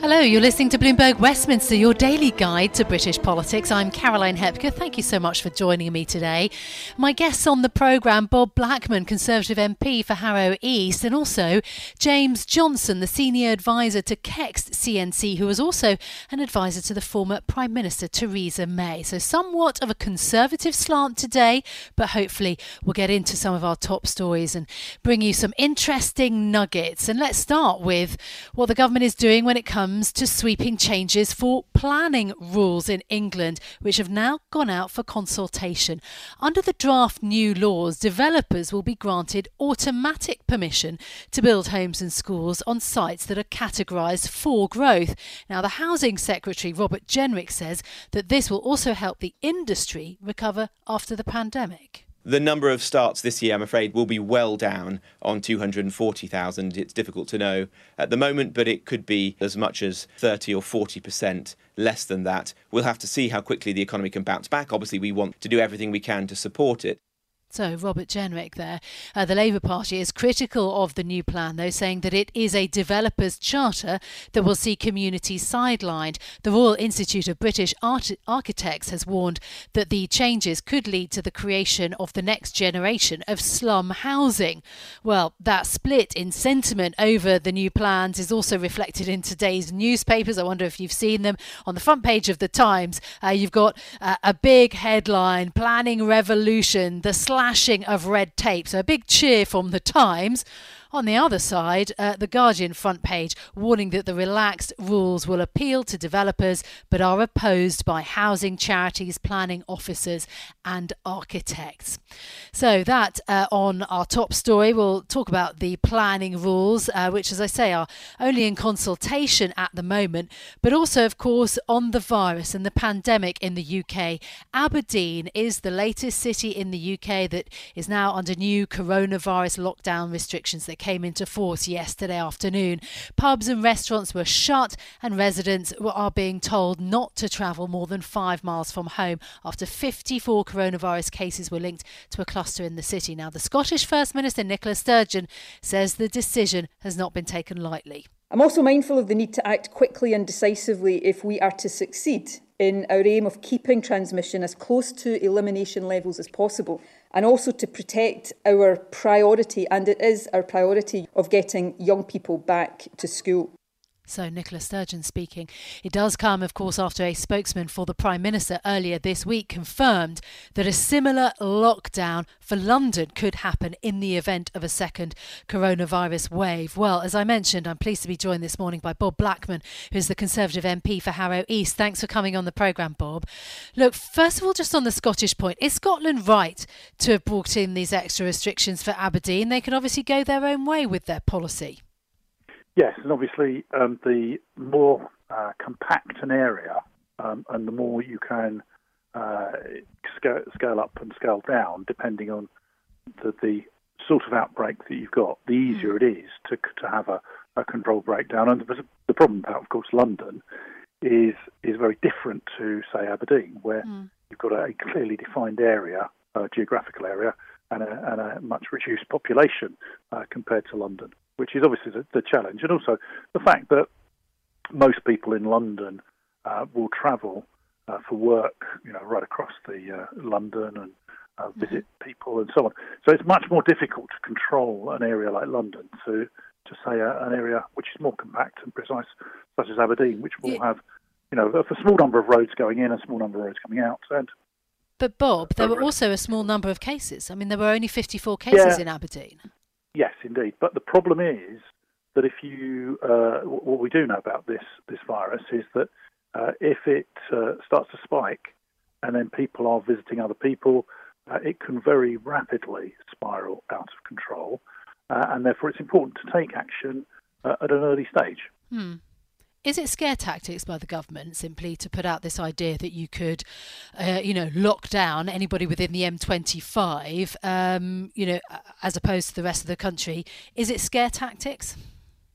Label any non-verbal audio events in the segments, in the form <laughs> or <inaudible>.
Hello, you're listening to Bloomberg Westminster, your daily guide to British politics. I'm Caroline Hepker. Thank you so much for joining me today. My guests on the programme Bob Blackman, Conservative MP for Harrow East, and also James Johnson, the senior advisor to Kekst CNC, who was also an advisor to the former Prime Minister Theresa May. So, somewhat of a conservative slant today, but hopefully we'll get into some of our top stories and bring you some interesting nuggets. And let's start with what the government is doing when it comes comes to sweeping changes for planning rules in England, which have now gone out for consultation. Under the draft new laws, developers will be granted automatic permission to build homes and schools on sites that are categorised for growth. Now, the Housing Secretary, Robert Jenrick, says that this will also help the industry recover after the pandemic. The number of starts this year, I'm afraid, will be well down on 240,000. It's difficult to know at the moment, but it could be as much as 30 or 40% less than that. We'll have to see how quickly the economy can bounce back. Obviously, we want to do everything we can to support it. So, Robert Jenrick there. Uh, the Labour Party is critical of the new plan, though, saying that it is a developer's charter that will see communities sidelined. The Royal Institute of British Art- Architects has warned that the changes could lead to the creation of the next generation of slum housing. Well, that split in sentiment over the new plans is also reflected in today's newspapers. I wonder if you've seen them. On the front page of the Times, uh, you've got uh, a big headline Planning Revolution, the slashing of red tape. So a big cheer from the Times. On the other side, uh, the Guardian front page warning that the relaxed rules will appeal to developers but are opposed by housing charities, planning officers, and architects. So, that uh, on our top story, we'll talk about the planning rules, uh, which, as I say, are only in consultation at the moment, but also, of course, on the virus and the pandemic in the UK. Aberdeen is the latest city in the UK that is now under new coronavirus lockdown restrictions that came into force yesterday afternoon. Pubs and restaurants were shut, and residents are being told not to travel more than five miles from home after 54 coronavirus cases were linked to a cluster in the city. Now, the Scottish First Minister Nicola Sturgeon says the decision has not been taken lightly. I'm also mindful of the need to act quickly and decisively if we are to succeed in our aim of keeping transmission as close to elimination levels as possible and also to protect our priority, and it is our priority, of getting young people back to school. So, Nicola Sturgeon speaking. It does come, of course, after a spokesman for the Prime Minister earlier this week confirmed that a similar lockdown for London could happen in the event of a second coronavirus wave. Well, as I mentioned, I'm pleased to be joined this morning by Bob Blackman, who's the Conservative MP for Harrow East. Thanks for coming on the programme, Bob. Look, first of all, just on the Scottish point, is Scotland right to have brought in these extra restrictions for Aberdeen? They can obviously go their own way with their policy. Yes, and obviously um, the more uh, compact an area um, and the more you can uh, scale, scale, up and scale down, depending on the, the, sort of outbreak that you've got, the easier it is to, to have a, a controlled breakdown. And the, the problem about, of course, London is is very different to, say, Aberdeen, where mm. you've got a clearly defined area, a geographical area, and a, and a much reduced population uh, compared to London which is obviously the, the, challenge, and also the fact that most people in London uh, will travel uh, for work, you know, right across the uh, London and uh, mm-hmm. visit people and so on. So it's much more difficult to control an area like London to to say a, an area which is more compact and precise, such as Aberdeen, which will yeah. have you know a, a small number of roads going in, and a small number of roads coming out, and but Bob, there were also a small number of cases. I mean, there were only 54 cases yeah. in Aberdeen. Yes, indeed. But the problem is that if you, uh, what we do know about this this virus is that uh, if it uh, starts to spike, and then people are visiting other people, uh, it can very rapidly spiral out of control, uh, and therefore it's important to take action uh, at an early stage. Hmm. Is it scare tactics by the government simply to put out this idea that you could, uh, you know, lock down anybody within the M25, um, you know, as opposed to the rest of the country? Is it scare tactics?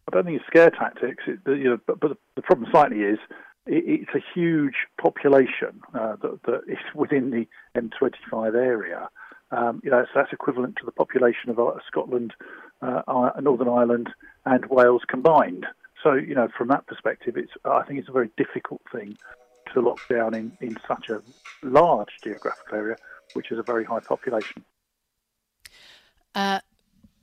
I don't think it's scare tactics. It, you know, but, but the problem slightly is it, it's a huge population uh, that, that is <laughs> within the M25 area. Um, you know, so that's equivalent to the population of uh, Scotland, uh, Northern Ireland, and Wales combined. So, you know, from that perspective, it's I think it's a very difficult thing to lock down in, in such a large geographical area, which is a very high population. Uh,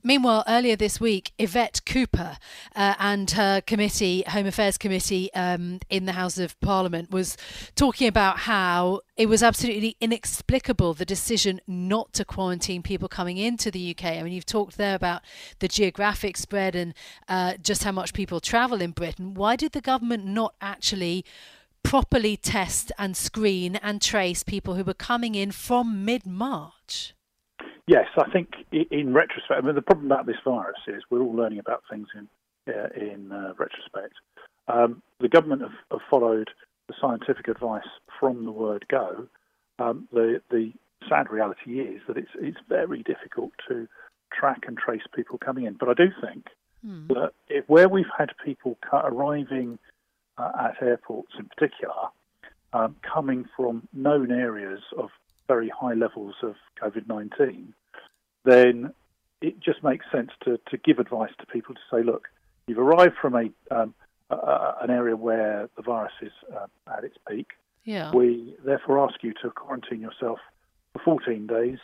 Meanwhile, earlier this week, Yvette Cooper uh, and her committee, Home Affairs Committee um, in the House of Parliament, was talking about how it was absolutely inexplicable the decision not to quarantine people coming into the UK. I mean, you've talked there about the geographic spread and uh, just how much people travel in Britain. Why did the government not actually? properly test and screen and trace people who were coming in from mid March? Yes, I think in retrospect, I mean, the problem about this virus is we're all learning about things in uh, in uh, retrospect. Um, the government have, have, followed the scientific advice from the word go. Um, the the sad reality is that it's it's very difficult to track and trace people coming in. But I do think hmm. that if, where we've had people arriving uh, at airports in particular, um, coming from known areas of very high levels of COVID 19, then it just makes sense to, to give advice to people to say, look, you've arrived from a, um, a an area where the virus is uh, at its peak. Yeah. We therefore ask you to quarantine yourself for 14 days.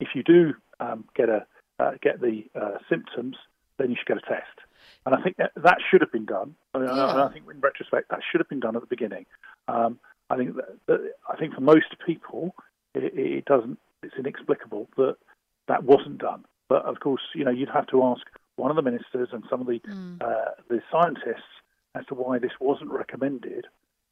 If you do um, get a uh, get the uh, symptoms, then you should get a test. And I think that, that should have been done. I, mean, yeah. I, I, think in retrospect, that should have been done at the beginning. Um, I think that, that, I think for most people, it, it doesn't. It's inexplicable that that wasn't done. But of course, you know, you'd have to ask one of the ministers and some of the mm. uh, the scientists as to why this wasn't recommended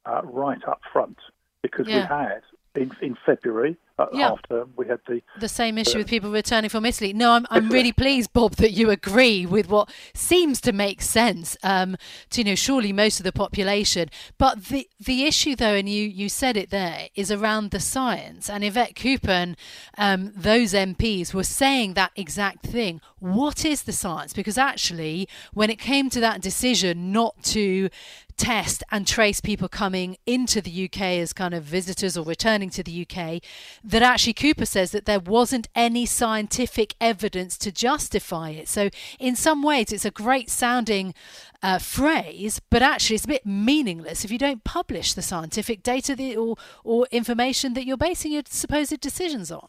uh, right up front, because yeah. we had in, in February uh, yeah. after we had the the same issue with people returning from Italy. No, I'm I'm really pleased, Bob, that you agree with what seems to make sense um, to you know surely most of the population. But the the issue though, and you you said it there, is around the science. And Yvette Cooper and um, those MPs were saying that exact thing. What is the science? Because actually, when it came to that decision not to test and trace people coming into the UK as kind of visitors or returning to the UK, that actually Cooper says that there wasn't any scientific evidence to justify it. So, in some ways, it's a great sounding uh, phrase, but actually, it's a bit meaningless if you don't publish the scientific data or, or information that you're basing your supposed decisions on.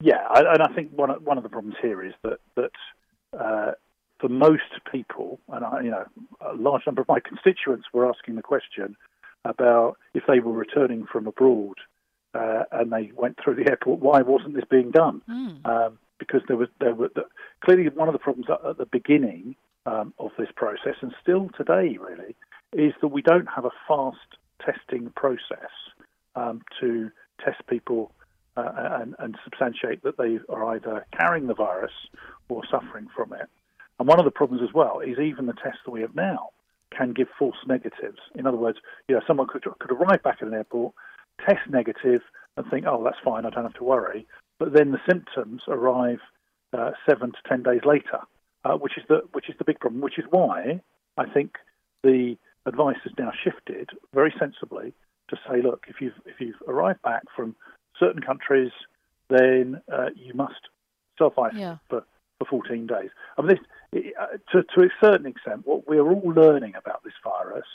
Yeah, and I think one of, one of the problems here is that that uh, for most people, and I, you know, a large number of my constituents were asking the question about if they were returning from abroad uh, and they went through the airport, why wasn't this being done? Mm. Um, because there was there were the, clearly one of the problems at, at the beginning um, of this process, and still today, really, is that we don't have a fast testing process um, to test people uh, and, and substantiate that they are either carrying the virus or suffering from it. And one of the problems as well is even the tests that we have now can give false negatives. In other words, you know, someone could could arrive back at an airport, test negative, and think, oh, that's fine, I don't have to worry. But then the symptoms arrive uh, seven to ten days later, uh, which is the which is the big problem. Which is why I think the advice has now shifted very sensibly to say, look, if you've if you've arrived back from certain countries, then uh, you must self isolate yeah. for, for 14 days. I mean, this, to, to a certain extent, what we're all learning about this virus,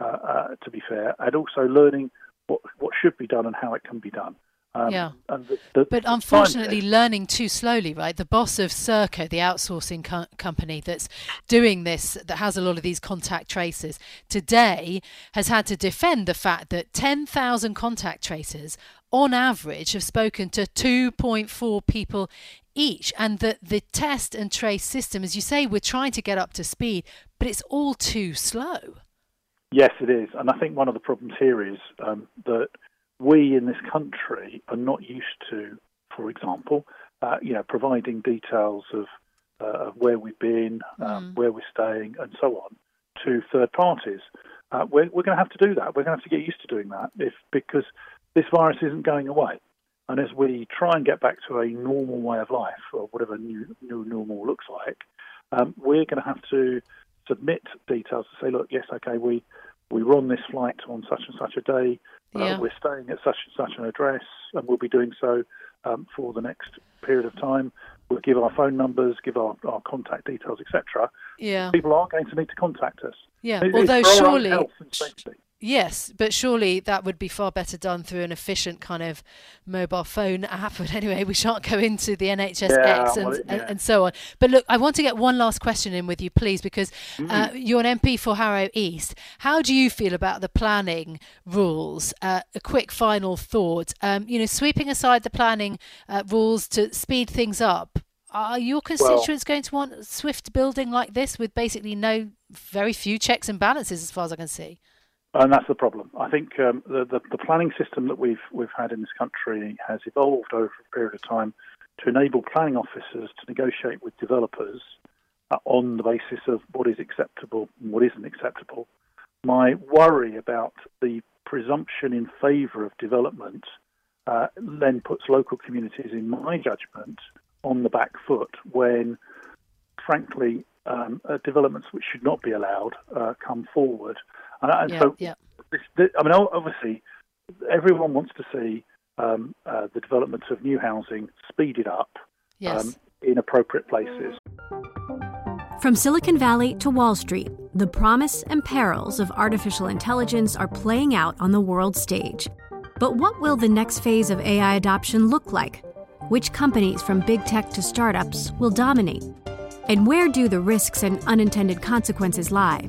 uh, uh, to be fair, and also learning what, what should be done and how it can be done. Um, yeah. The, the, but unfortunately, learning too slowly, right? The boss of Serco, the outsourcing co- company that's doing this, that has a lot of these contact tracers, today has had to defend the fact that 10,000 contact tracers on average have spoken to 2.4 people each and that the test and trace system as you say we're trying to get up to speed but it's all too slow. Yes it is. And i think one of the problems here is um, that we in this country are not used to for example uh, you know providing details of, uh, where we've been um, mm. where we're staying and so on to third parties. Uh, we're, we're going to have to do that. We're going to have to get used to doing that if because this virus isn't going away and as we try and get back to a normal way of life, or whatever new, new normal looks like, um, we're going to have to submit details to say, look, yes, okay, we we were on this flight on such and such a day. Uh, yeah. Uh, we're staying at such and such an address, and we'll be doing so um, for the next period of time. We'll give our phone numbers, give our, our contact details, etc. Yeah. People are going to need to contact us. Yeah. It, Although surely, Yes, but surely that would be far better done through an efficient kind of mobile phone app. <laughs> But anyway, we shan't go into the NHS yeah, X and, well, yeah. and, so on. But look, I want to get one last question in with you, please, because mm. uh, you're an MP for Harrow East. How do you feel about the planning rules? Uh, a quick final thought. Um, you know, sweeping aside the planning uh, rules to speed things up, are your constituents well, going to want swift building like this with basically no, very few checks and balances, as far as I can see? And that's the problem. I think um, the, the, the planning system that we've we've had in this country has evolved over a period of time to enable planning officers to negotiate with developers uh, on the basis of what is acceptable and what isn't acceptable. My worry about the presumption in favour of development uh, then puts local communities, in my judgment, on the back foot when, frankly, um, uh, developments which should not be allowed uh, come forward. And, and yeah, so, yeah. This, this, I mean, obviously, everyone wants to see um, uh, the development of new housing speeded up yes. um, in appropriate places. From Silicon Valley to Wall Street, the promise and perils of artificial intelligence are playing out on the world stage. But what will the next phase of AI adoption look like? Which companies, from big tech to startups, will dominate? And where do the risks and unintended consequences lie?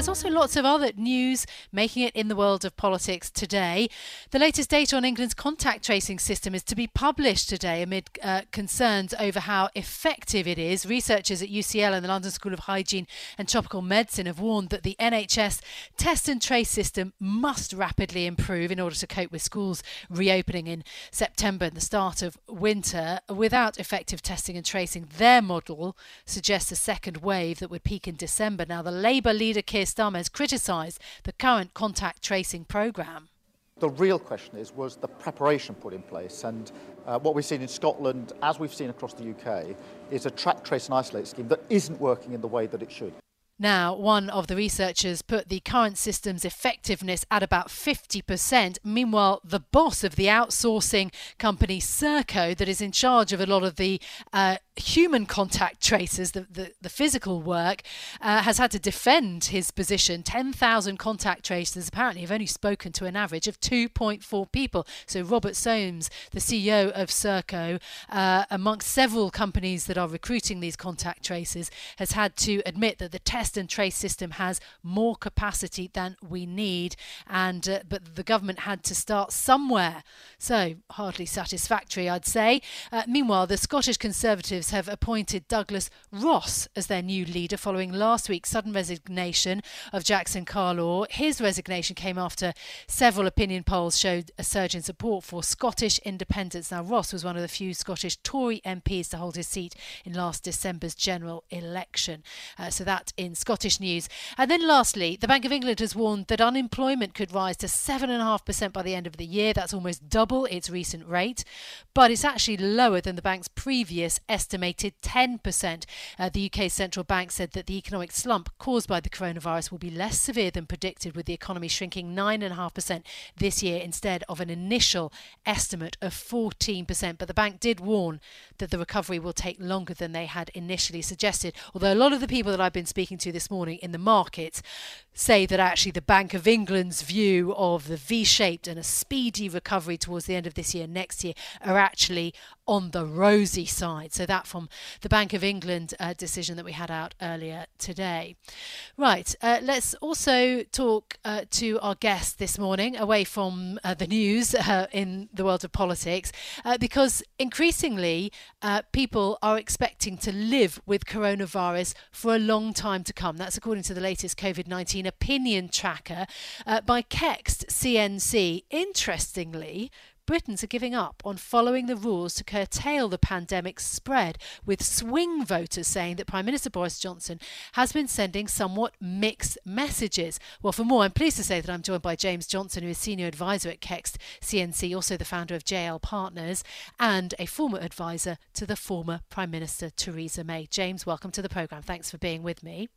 There's also lots of other news making it in the world of politics today. The latest data on England's contact tracing system is to be published today amid uh, concerns over how effective it is. Researchers at UCL and the London School of Hygiene and Tropical Medicine have warned that the NHS test and trace system must rapidly improve in order to cope with schools reopening in September and the start of winter. Without effective testing and tracing, their model suggests a second wave that would peak in December. Now, the Labour leader Keir Starmer has criticised the current contact tracing programme. The real question is, was the preparation put in place? And uh, what we've seen in Scotland, as we've seen across the UK, is a track, trace and isolate scheme that isn't working in the way that it should. Now, one of the researchers put the current system's effectiveness at about 50%. Meanwhile, the boss of the outsourcing company Serco, that is in charge of a lot of the uh, human contact tracers, the, the, the physical work, uh, has had to defend his position. 10,000 contact tracers apparently have only spoken to an average of 2.4 people. So, Robert Soames, the CEO of Serco, uh, amongst several companies that are recruiting these contact tracers, has had to admit that the test test and trace system has more capacity than we need, and uh, but the government had to start somewhere. So hardly satisfactory, I'd say. Uh, meanwhile, the Scottish Conservatives have appointed Douglas Ross as their new leader following last week's sudden resignation of Jackson Carlaw. His resignation came after several opinion polls showed a surge in support for Scottish independence. Now, Ross was one of the few Scottish Tory MPs to hold his seat in last December's general election. Uh, so that in Scottish news. And then lastly, the Bank of England has warned that unemployment could rise to 7.5% by the end of the year. That's almost double its recent rate, but it's actually lower than the bank's previous estimated 10%. Uh, the UK central bank said that the economic slump caused by the coronavirus will be less severe than predicted, with the economy shrinking 9.5% this year instead of an initial estimate of 14%. But the bank did warn that the recovery will take longer than they had initially suggested. Although a lot of the people that I've been speaking to this morning in the market say that actually the Bank of England's view of the V shaped and a speedy recovery towards the end of this year, next year, are actually on the rosy side. So that from the Bank of England uh, decision that we had out earlier today. Right, uh, let's also talk uh, to our guest this morning away from uh, the news <laughs> uh, in the world of politics uh, because increasingly people are expecting to live with coronavirus for a long time to come. That's according to the latest COVID 19 opinion tracker uh, by Kekst CNC. Interestingly, Britons are giving up on following the rules to curtail the pandemic's spread, with swing voters saying that Prime Minister Boris Johnson has been sending somewhat mixed messages. Well, for more, I'm pleased to say that I'm joined by James Johnson, who is Senior Advisor at Kekst CNC, also the founder of JL Partners, and a former advisor to the former Prime Minister Theresa May. James, welcome to the programme. Thanks for being with me.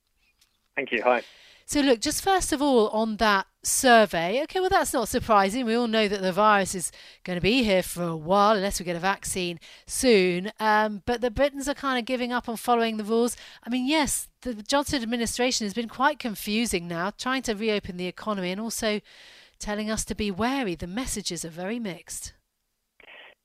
Thank you. Hi. So, look, just first of all, on that survey, okay, well, that's not surprising. We all know that the virus is going to be here for a while, unless we get a vaccine soon. Um, but the Britons are kind of giving up on following the rules. I mean, yes, the Johnson administration has been quite confusing now, trying to reopen the economy and also telling us to be wary. The messages are very mixed.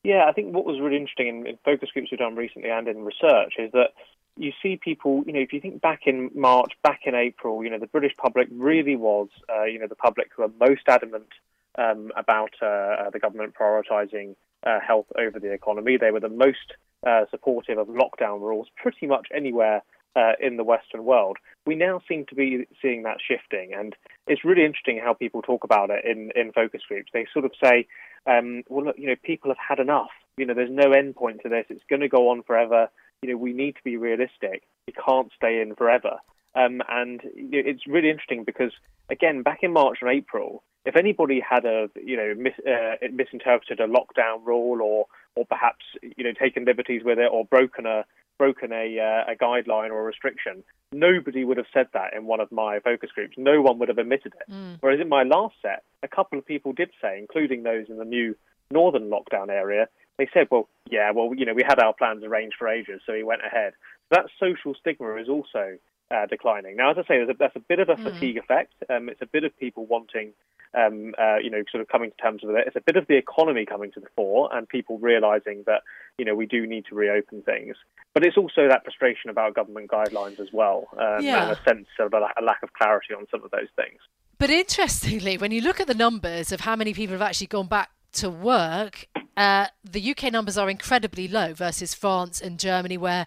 Yeah, I think what was really interesting in, in focus groups we've done recently and in research is that you see people, you know, if you think back in March, back in April, you know, the British public really was, uh, you know, the public who are most adamant um, about uh, uh, the government prioritising uh, health over the economy. They were the most uh, supportive of lockdown rules pretty much anywhere uh, in the Western world. We now seem to be seeing that shifting, and it's really interesting how people talk about it in, in focus groups. They sort of say, um, well, look, you know, people have had enough. You know, there's no end point to this. It's going to go on forever you know, we need to be realistic. We can't stay in forever. Um, and it's really interesting because, again, back in March and April, if anybody had a, you know, mis, uh, misinterpreted a lockdown rule or, or perhaps, you know, taken liberties with it or broken a, broken a, uh, a guideline or a restriction, nobody would have said that in one of my focus groups. No one would have admitted it. Mm. Whereas in my last set, a couple of people did say, including those in the new northern lockdown area, they said, well, yeah, well, you know, we had our plans arranged for ages, so he went ahead. That social stigma is also uh, declining. Now, as I say, there's a, that's a bit of a mm. fatigue effect. Um, it's a bit of people wanting, um, uh, you know, sort of coming to terms with it. It's a bit of the economy coming to the fore and people realizing that, you know, we do need to reopen things. But it's also that frustration about government guidelines as well, um, yeah. and a sense of a, a lack of clarity on some of those things. But interestingly, when you look at the numbers of how many people have actually gone back to work, uh, the UK numbers are incredibly low versus France and Germany, where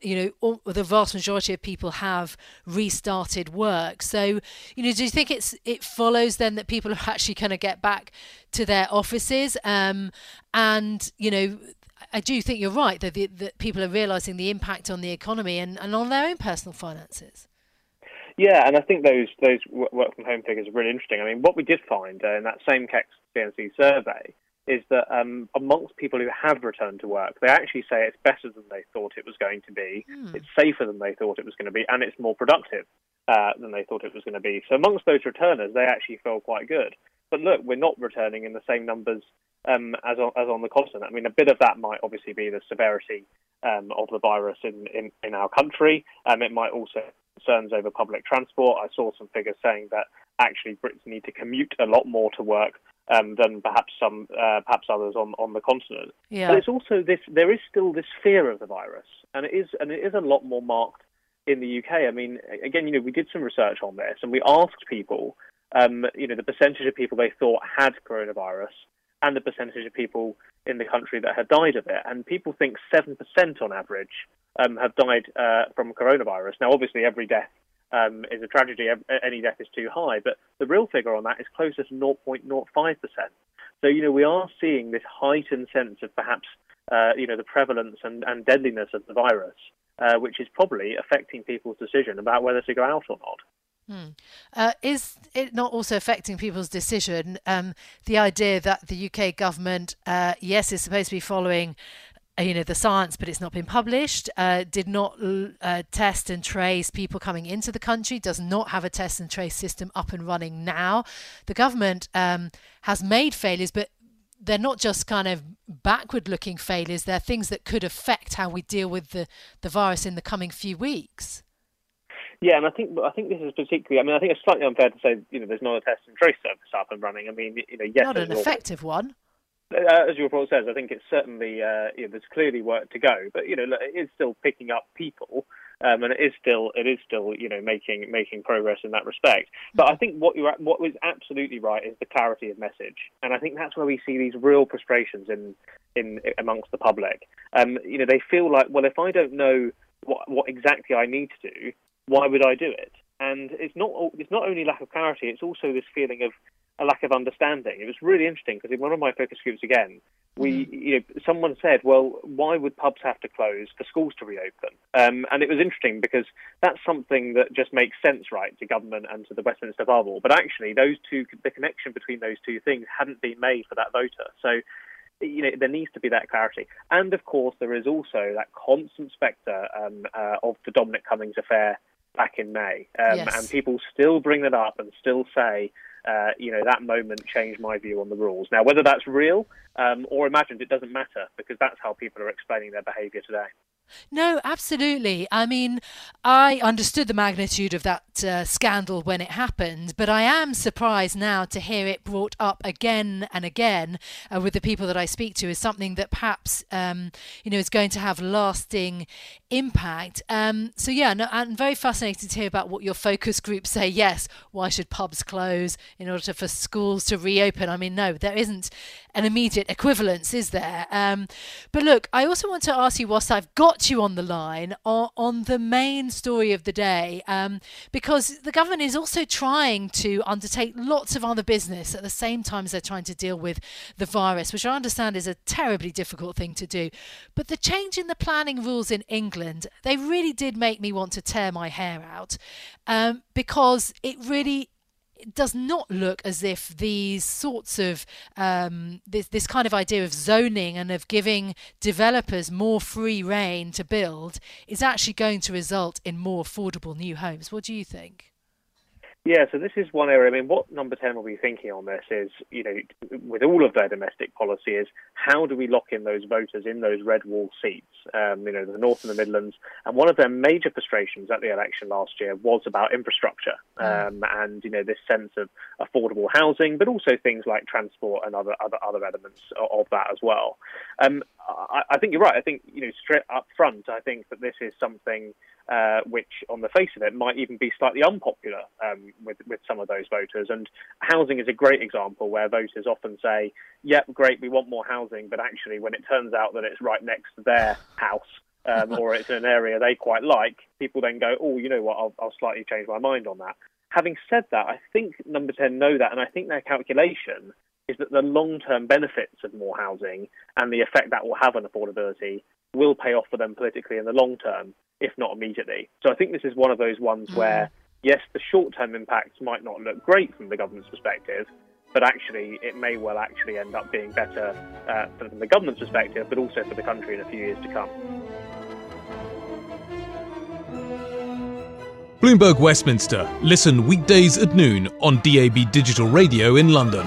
you know all, the vast majority of people have restarted work. So, you know, do you think it's it follows then that people are actually going to get back to their offices? Um, and you know, I do think you're right that, the, that people are realising the impact on the economy and, and on their own personal finances. Yeah, and I think those those work from home figures are really interesting. I mean, what we did find uh, in that same Kekst CNC survey is that um, amongst people who have returned to work, they actually say it's better than they thought it was going to be, mm. it's safer than they thought it was going to be, and it's more productive uh, than they thought it was going to be. So amongst those returners, they actually feel quite good. But look, we're not returning in the same numbers um, as, on, as on the continent. I mean, a bit of that might obviously be the severity um, of the virus in, in, in our country. Um, it might also concerns over public transport. I saw some figures saying that actually Brits need to commute a lot more to work um, than perhaps some uh, perhaps others on, on the continent. Yeah. But it's also this there is still this fear of the virus, and it is and it is a lot more marked in the UK. I mean, again, you know, we did some research on this, and we asked people, um, you know, the percentage of people they thought had coronavirus, and the percentage of people in the country that had died of it, and people think seven percent on average um, have died uh, from coronavirus. Now, obviously, every death um, is a tragedy. Any death is too high, but the real figure on that is closer to 0.05%. So, you know, we are seeing this heightened sense of perhaps, uh, you know, the prevalence and, and deadliness of the virus. uh, which is probably affecting people's decision about whether to go out or not. Hmm. Uh, is it not also affecting people's decision? Um, the idea that the UK government, uh, yes, is supposed to be following, you know, the science, but it's not been published. Uh, did not uh, test and trace people coming into the country. Does not have a test and trace system up and running now. The government um, has made failures, but they're not just kind of backward looking failures they're things that could affect how we deal with the, the virus in the coming few weeks yeah, and I think I think this is particularly. I mean, I think it's slightly unfair to say you know there's not a test and trace service up and running. I mean, you know, yes, not an effective one. Uh, as your report says, I think it's certainly uh, there's clearly work to go, but you know it is still picking up people, um, and it is still it is still you know making making progress in that respect. But I think what you what was absolutely right is the clarity of message, and I think that's where we see these real frustrations in in amongst the public. Um, you know, they feel like well, if I don't know what what exactly I need to do, why would I do it? And it's not it's not only lack of clarity; it's also this feeling of a lack of understanding. It was really interesting because in one of my focus groups again, we mm-hmm. you know someone said, well, why would pubs have to close for schools to reopen? Um, and it was interesting because that's something that just makes sense, right, to government and to the Westminster bubble. But actually, those two the connection between those two things hadn't been made for that voter. So you know, there needs to be that clarity. And of course, there is also that constant spectre um, uh, of the Dominic Cummings affair back in May, um, yes. and people still bring that up and still say, uh, you know, that moment changed my view on the rules. Now, whether that's real um, or imagined, it doesn't matter because that's how people are explaining their behaviour today. No, absolutely. I mean, I understood the magnitude of that uh, scandal when it happened, but I am surprised now to hear it brought up again and again uh, with the people that I speak to as something that perhaps, um, you know, is going to have lasting impact. Um, so, yeah, no, I'm very fascinated to hear about what your focus groups say. Yes, why should pubs close in order for schools to reopen? I mean, no, there isn't an immediate equivalence, is there? Um, but look, I also want to ask you, whilst I've got you on the line, on, on the main story of the day, um, because the government is also trying to undertake lots of other business at the same time as they're trying to deal with the virus, which I understand is a terribly difficult thing to do. But the change in the planning rules in England, they really did make me want to tear my hair out um, because it really it does not look as if these sorts of um, this this kind of idea of zoning and of giving developers more free reign to build is actually going to result in more affordable new homes. What do you think? Yeah, so this is one area. I mean, what Number 10 will be thinking on this is, you know, with all of their domestic policy, is how do we lock in those voters in those red wall seats, um, you know, the North and the Midlands? And one of their major frustrations at the election last year was about infrastructure mm. um, and, you know, this sense of affordable housing, but also things like transport and other other, other elements of that as well. Um, I, I think you're right. I think, you know, straight up front, I think that this is something uh, which, on the face of it, might even be slightly unpopular um, with with some of those voters. And housing is a great example where voters often say, "Yep, great, we want more housing," but actually, when it turns out that it's right next to their house. Um, or it's in an area they quite like, people then go, oh, you know what, I'll, I'll slightly change my mind on that. Having said that, I think Number 10 know that, and I think their calculation is that the long term benefits of more housing and the effect that will have on affordability will pay off for them politically in the long term if not immediately. So I think this is one of those ones mm. where, yes, the short term impacts might not look great from the government's perspective, but actually it may well actually end up being better uh, from the government's perspective, but also for the country in a few years to come. Bloomberg Westminster. Listen weekdays at noon on DAB Digital Radio in London.